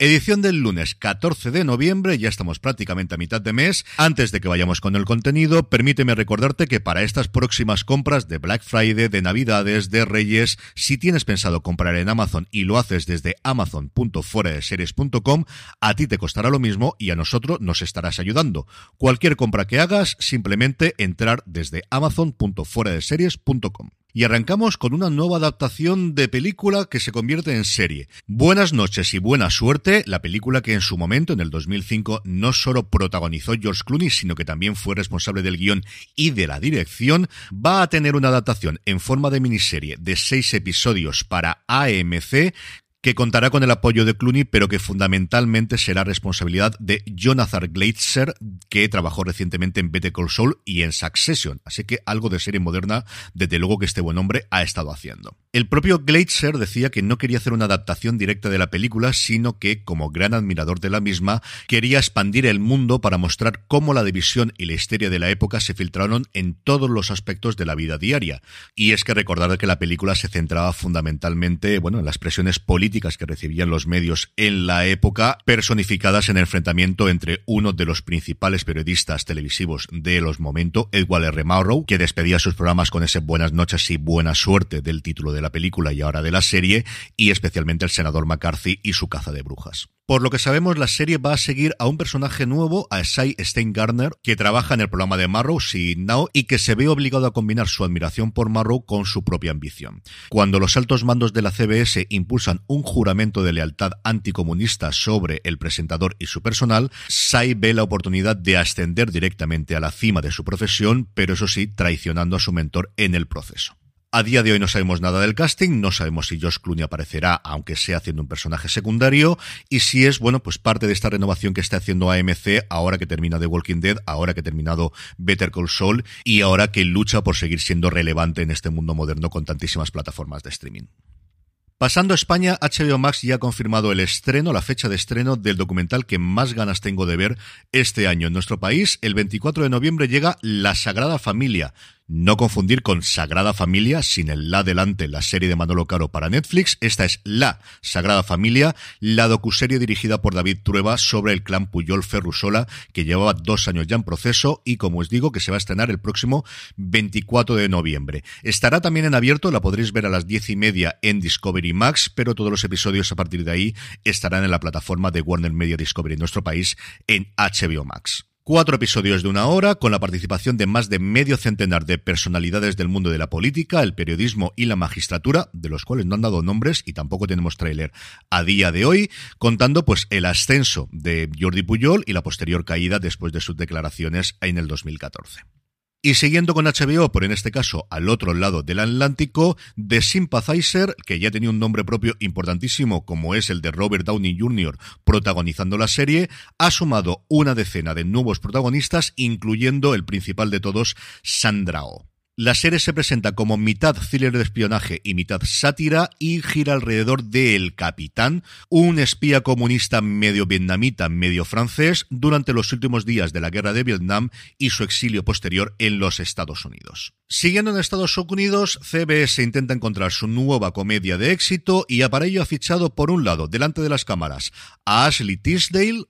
Edición del lunes 14 de noviembre, ya estamos prácticamente a mitad de mes. Antes de que vayamos con el contenido, permíteme recordarte que para estas próximas compras de Black Friday, de Navidades, de Reyes, si tienes pensado comprar en Amazon y lo haces desde amazon.fueradeseries.com, a ti te costará lo mismo y a nosotros nos estarás ayudando. Cualquier compra que hagas, simplemente entrar desde amazon.fueradeseries.com. Y arrancamos con una nueva adaptación de película que se convierte en serie. Buenas noches y buena suerte, la película que en su momento, en el 2005, no solo protagonizó George Clooney, sino que también fue responsable del guion y de la dirección, va a tener una adaptación en forma de miniserie de seis episodios para AMC que contará con el apoyo de Clooney, pero que fundamentalmente será responsabilidad de Jonathan Glazer, que trabajó recientemente en Better Call Saul y en Succession. Así que algo de serie moderna, desde luego que este buen hombre ha estado haciendo. El propio Glazer decía que no quería hacer una adaptación directa de la película, sino que, como gran admirador de la misma, quería expandir el mundo para mostrar cómo la división y la histeria de la época se filtraron en todos los aspectos de la vida diaria. Y es que recordar que la película se centraba fundamentalmente, bueno, en las presiones políticas que recibían los medios en la época, personificadas en el enfrentamiento entre uno de los principales periodistas televisivos de los momentos, Edward R. Murrow, que despedía sus programas con ese buenas noches y buena suerte del título de la película y ahora de la serie, y especialmente el senador McCarthy y su caza de brujas. Por lo que sabemos, la serie va a seguir a un personaje nuevo, a Shai Steingartner, que trabaja en el programa de Marrow, See Now, y que se ve obligado a combinar su admiración por Marrow con su propia ambición. Cuando los altos mandos de la CBS impulsan un juramento de lealtad anticomunista sobre el presentador y su personal, Shai ve la oportunidad de ascender directamente a la cima de su profesión, pero eso sí, traicionando a su mentor en el proceso. A día de hoy no sabemos nada del casting, no sabemos si Josh Clooney aparecerá, aunque sea haciendo un personaje secundario, y si es, bueno, pues parte de esta renovación que está haciendo AMC ahora que termina The Walking Dead, ahora que ha terminado Better Call Saul, y ahora que lucha por seguir siendo relevante en este mundo moderno con tantísimas plataformas de streaming. Pasando a España, HBO Max ya ha confirmado el estreno, la fecha de estreno del documental que más ganas tengo de ver este año en nuestro país. El 24 de noviembre llega La Sagrada Familia, no confundir con Sagrada Familia, sin el la delante, la serie de Manolo Caro para Netflix. Esta es La Sagrada Familia, la docuserie dirigida por David Trueba sobre el clan Puyol Ferrusola, que llevaba dos años ya en proceso y, como os digo, que se va a estrenar el próximo 24 de noviembre. Estará también en abierto, la podréis ver a las diez y media en Discovery Max, pero todos los episodios a partir de ahí estarán en la plataforma de Warner Media Discovery en nuestro país en HBO Max. Cuatro episodios de una hora, con la participación de más de medio centenar de personalidades del mundo de la política, el periodismo y la magistratura, de los cuales no han dado nombres y tampoco tenemos tráiler a día de hoy, contando pues el ascenso de Jordi Puyol y la posterior caída después de sus declaraciones en el 2014. Y siguiendo con HBO, por en este caso al otro lado del Atlántico, The Sympathizer, que ya tenía un nombre propio importantísimo como es el de Robert Downey Jr. protagonizando la serie, ha sumado una decena de nuevos protagonistas, incluyendo el principal de todos, Sandra Oh. La serie se presenta como mitad thriller de espionaje y mitad sátira y gira alrededor de El Capitán, un espía comunista medio vietnamita, medio francés, durante los últimos días de la guerra de Vietnam y su exilio posterior en los Estados Unidos. Siguiendo en Estados Unidos, CBS intenta encontrar su nueva comedia de éxito y para ello ha fichado por un lado, delante de las cámaras, a Ashley Tisdale,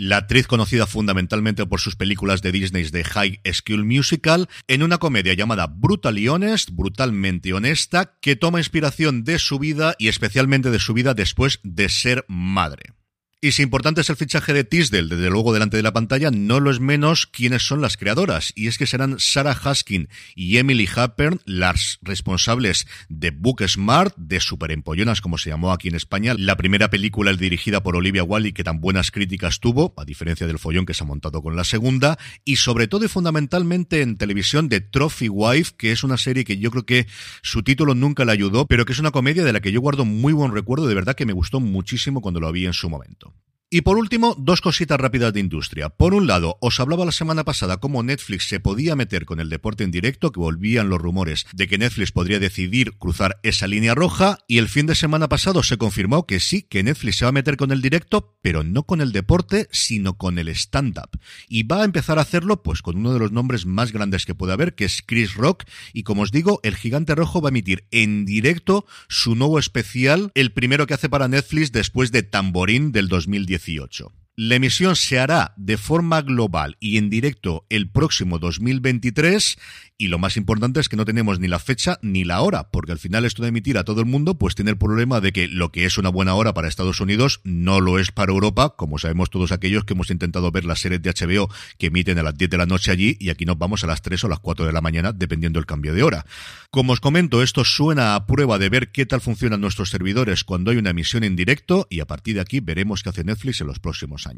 la actriz conocida fundamentalmente por sus películas de Disney de High School Musical, en una comedia llamada Brutally Honest, brutalmente honesta, que toma inspiración de su vida y especialmente de su vida después de ser madre. Y si importante es el fichaje de Tisdale, desde luego delante de la pantalla, no lo es menos quiénes son las creadoras. Y es que serán Sarah Haskin y Emily Happern las responsables de Book Smart, de Super Empollonas, como se llamó aquí en España. La primera película dirigida por Olivia Wilde que tan buenas críticas tuvo, a diferencia del follón que se ha montado con la segunda. Y sobre todo y fundamentalmente en televisión de Trophy Wife, que es una serie que yo creo que su título nunca le ayudó, pero que es una comedia de la que yo guardo muy buen recuerdo. De verdad que me gustó muchísimo cuando lo vi en su momento. Y por último, dos cositas rápidas de industria. Por un lado, os hablaba la semana pasada cómo Netflix se podía meter con el deporte en directo, que volvían los rumores de que Netflix podría decidir cruzar esa línea roja, y el fin de semana pasado se confirmó que sí, que Netflix se va a meter con el directo, pero no con el deporte, sino con el stand-up. Y va a empezar a hacerlo pues con uno de los nombres más grandes que puede haber, que es Chris Rock, y como os digo, el gigante rojo va a emitir en directo su nuevo especial, el primero que hace para Netflix después de Tamborín del 2010 XVIII la emisión se hará de forma global y en directo el próximo 2023 y lo más importante es que no tenemos ni la fecha ni la hora, porque al final esto de emitir a todo el mundo pues tiene el problema de que lo que es una buena hora para Estados Unidos no lo es para Europa, como sabemos todos aquellos que hemos intentado ver las series de HBO que emiten a las 10 de la noche allí y aquí nos vamos a las 3 o las 4 de la mañana dependiendo del cambio de hora. Como os comento, esto suena a prueba de ver qué tal funcionan nuestros servidores cuando hay una emisión en directo y a partir de aquí veremos qué hace Netflix en los próximos años.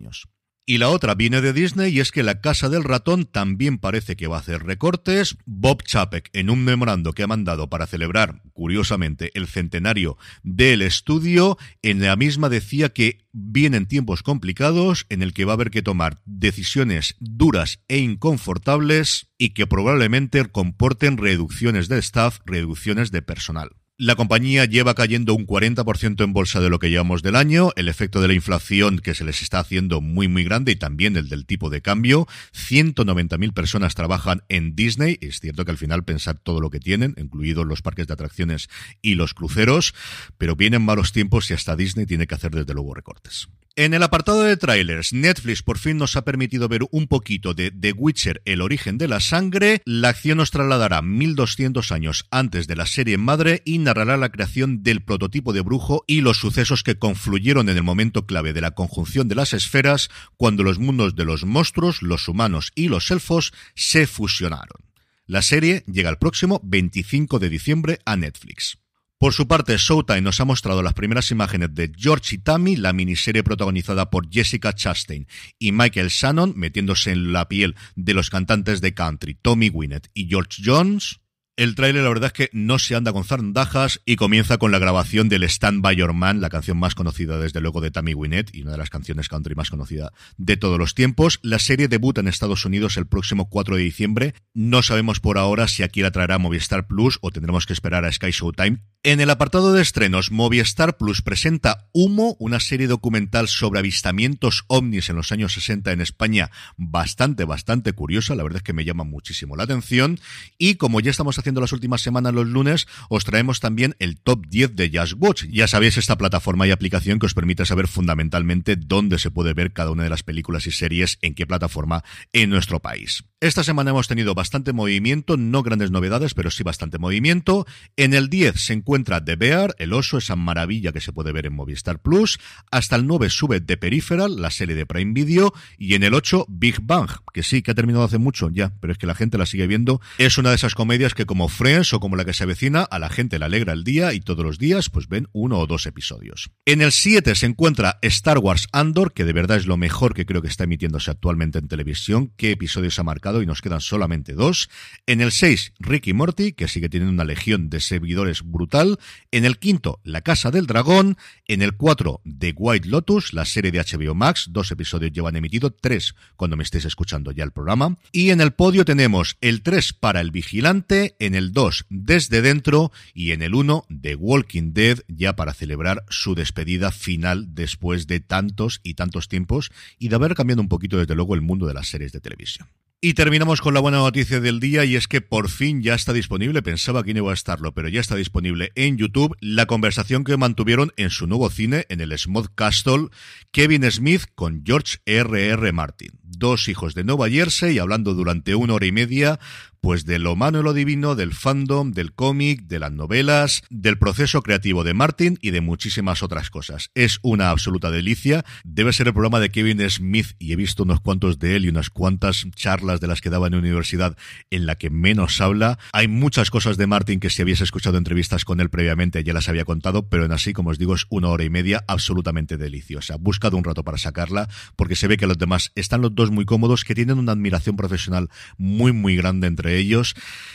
Y la otra viene de Disney y es que la Casa del Ratón también parece que va a hacer recortes. Bob Chapek, en un memorando que ha mandado para celebrar, curiosamente, el centenario del estudio, en la misma decía que vienen tiempos complicados en el que va a haber que tomar decisiones duras e inconfortables y que probablemente comporten reducciones de staff, reducciones de personal. La compañía lleva cayendo un 40% en bolsa de lo que llevamos del año, el efecto de la inflación que se les está haciendo muy muy grande y también el del tipo de cambio. 190.000 personas trabajan en Disney, es cierto que al final pensar todo lo que tienen, incluidos los parques de atracciones y los cruceros, pero vienen malos tiempos y hasta Disney tiene que hacer desde luego recortes. En el apartado de trailers, Netflix por fin nos ha permitido ver un poquito de The Witcher, el origen de la sangre. La acción nos trasladará 1200 años antes de la serie madre y narrará la creación del prototipo de brujo y los sucesos que confluyeron en el momento clave de la conjunción de las esferas cuando los mundos de los monstruos, los humanos y los elfos se fusionaron. La serie llega el próximo 25 de diciembre a Netflix. Por su parte, Showtime nos ha mostrado las primeras imágenes de George y Tammy, la miniserie protagonizada por Jessica Chastain y Michael Shannon, metiéndose en la piel de los cantantes de country Tommy Wynette y George Jones. El tráiler la verdad es que no se anda con zarandajas y comienza con la grabación del Stand By Your Man, la canción más conocida desde luego de Tammy Wynette y una de las canciones country más conocida de todos los tiempos. La serie debuta en Estados Unidos el próximo 4 de diciembre. No sabemos por ahora si aquí la traerá Movistar Plus o tendremos que esperar a Sky Showtime. En el apartado de estrenos, Movistar Plus presenta Humo, una serie documental sobre avistamientos ovnis en los años 60 en España, bastante, bastante curiosa, la verdad es que me llama muchísimo la atención. Y como ya estamos haciendo las últimas semanas los lunes, os traemos también el top 10 de Just Watch. Ya sabéis esta plataforma y aplicación que os permite saber fundamentalmente dónde se puede ver cada una de las películas y series, en qué plataforma en nuestro país. Esta semana hemos tenido bastante movimiento, no grandes novedades, pero sí bastante movimiento. En el 10 se encuentra The Bear, el oso, esa maravilla que se puede ver en Movistar Plus. Hasta el 9 sube The Peripheral, la serie de Prime Video. Y en el 8 Big Bang, que sí, que ha terminado hace mucho ya, pero es que la gente la sigue viendo. Es una de esas comedias que como Friends o como la que se avecina, a la gente le alegra el día y todos los días pues ven uno o dos episodios. En el 7 se encuentra Star Wars Andor, que de verdad es lo mejor que creo que está emitiéndose actualmente en televisión. ¿Qué episodios ha marcado? Y nos quedan solamente dos. En el 6, Ricky Morty, que sigue teniendo una legión de seguidores brutal. En el quinto, La Casa del Dragón. En el 4, The White Lotus, la serie de HBO Max. Dos episodios llevan emitido, tres cuando me estéis escuchando ya el programa. Y en el podio tenemos el 3 para El Vigilante, en el 2, Desde Dentro y en el 1, The Walking Dead, ya para celebrar su despedida final después de tantos y tantos tiempos y de haber cambiado un poquito desde luego el mundo de las series de televisión. Y terminamos con la buena noticia del día y es que por fin ya está disponible, pensaba que no iba a estarlo, pero ya está disponible en YouTube la conversación que mantuvieron en su nuevo cine, en el Smooth Castle, Kevin Smith con George R.R. R. Martin. Dos hijos de Nueva Jersey hablando durante una hora y media pues de lo humano y lo divino, del fandom, del cómic, de las novelas, del proceso creativo de Martin y de muchísimas otras cosas. Es una absoluta delicia. Debe ser el programa de Kevin Smith y he visto unos cuantos de él y unas cuantas charlas de las que daba en la universidad en la que menos habla. Hay muchas cosas de Martin que si habías escuchado entrevistas con él previamente ya las había contado, pero en así, como os digo, es una hora y media absolutamente deliciosa. Buscado un rato para sacarla porque se ve que los demás están los dos muy cómodos, que tienen una admiración profesional muy, muy grande entre ellos.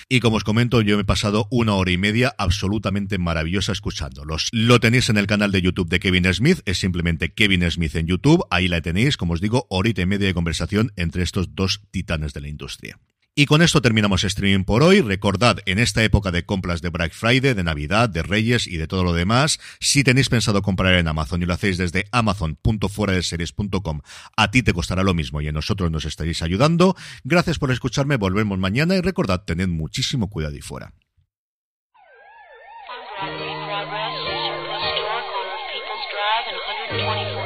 Y como os comento, yo me he pasado una hora y media absolutamente maravillosa escuchándolos. Lo tenéis en el canal de YouTube de Kevin Smith, es simplemente Kevin Smith en YouTube, ahí la tenéis, como os digo, horita y media de conversación entre estos dos titanes de la industria. Y con esto terminamos streaming por hoy. Recordad, en esta época de compras de Black Friday, de Navidad, de Reyes y de todo lo demás, si tenéis pensado comprar en Amazon y lo hacéis desde amazon.fueradeseries.com, a ti te costará lo mismo y a nosotros nos estaréis ayudando. Gracias por escucharme, volvemos mañana y recordad, tened muchísimo cuidado y fuera. Progress, historical People's Drive and 120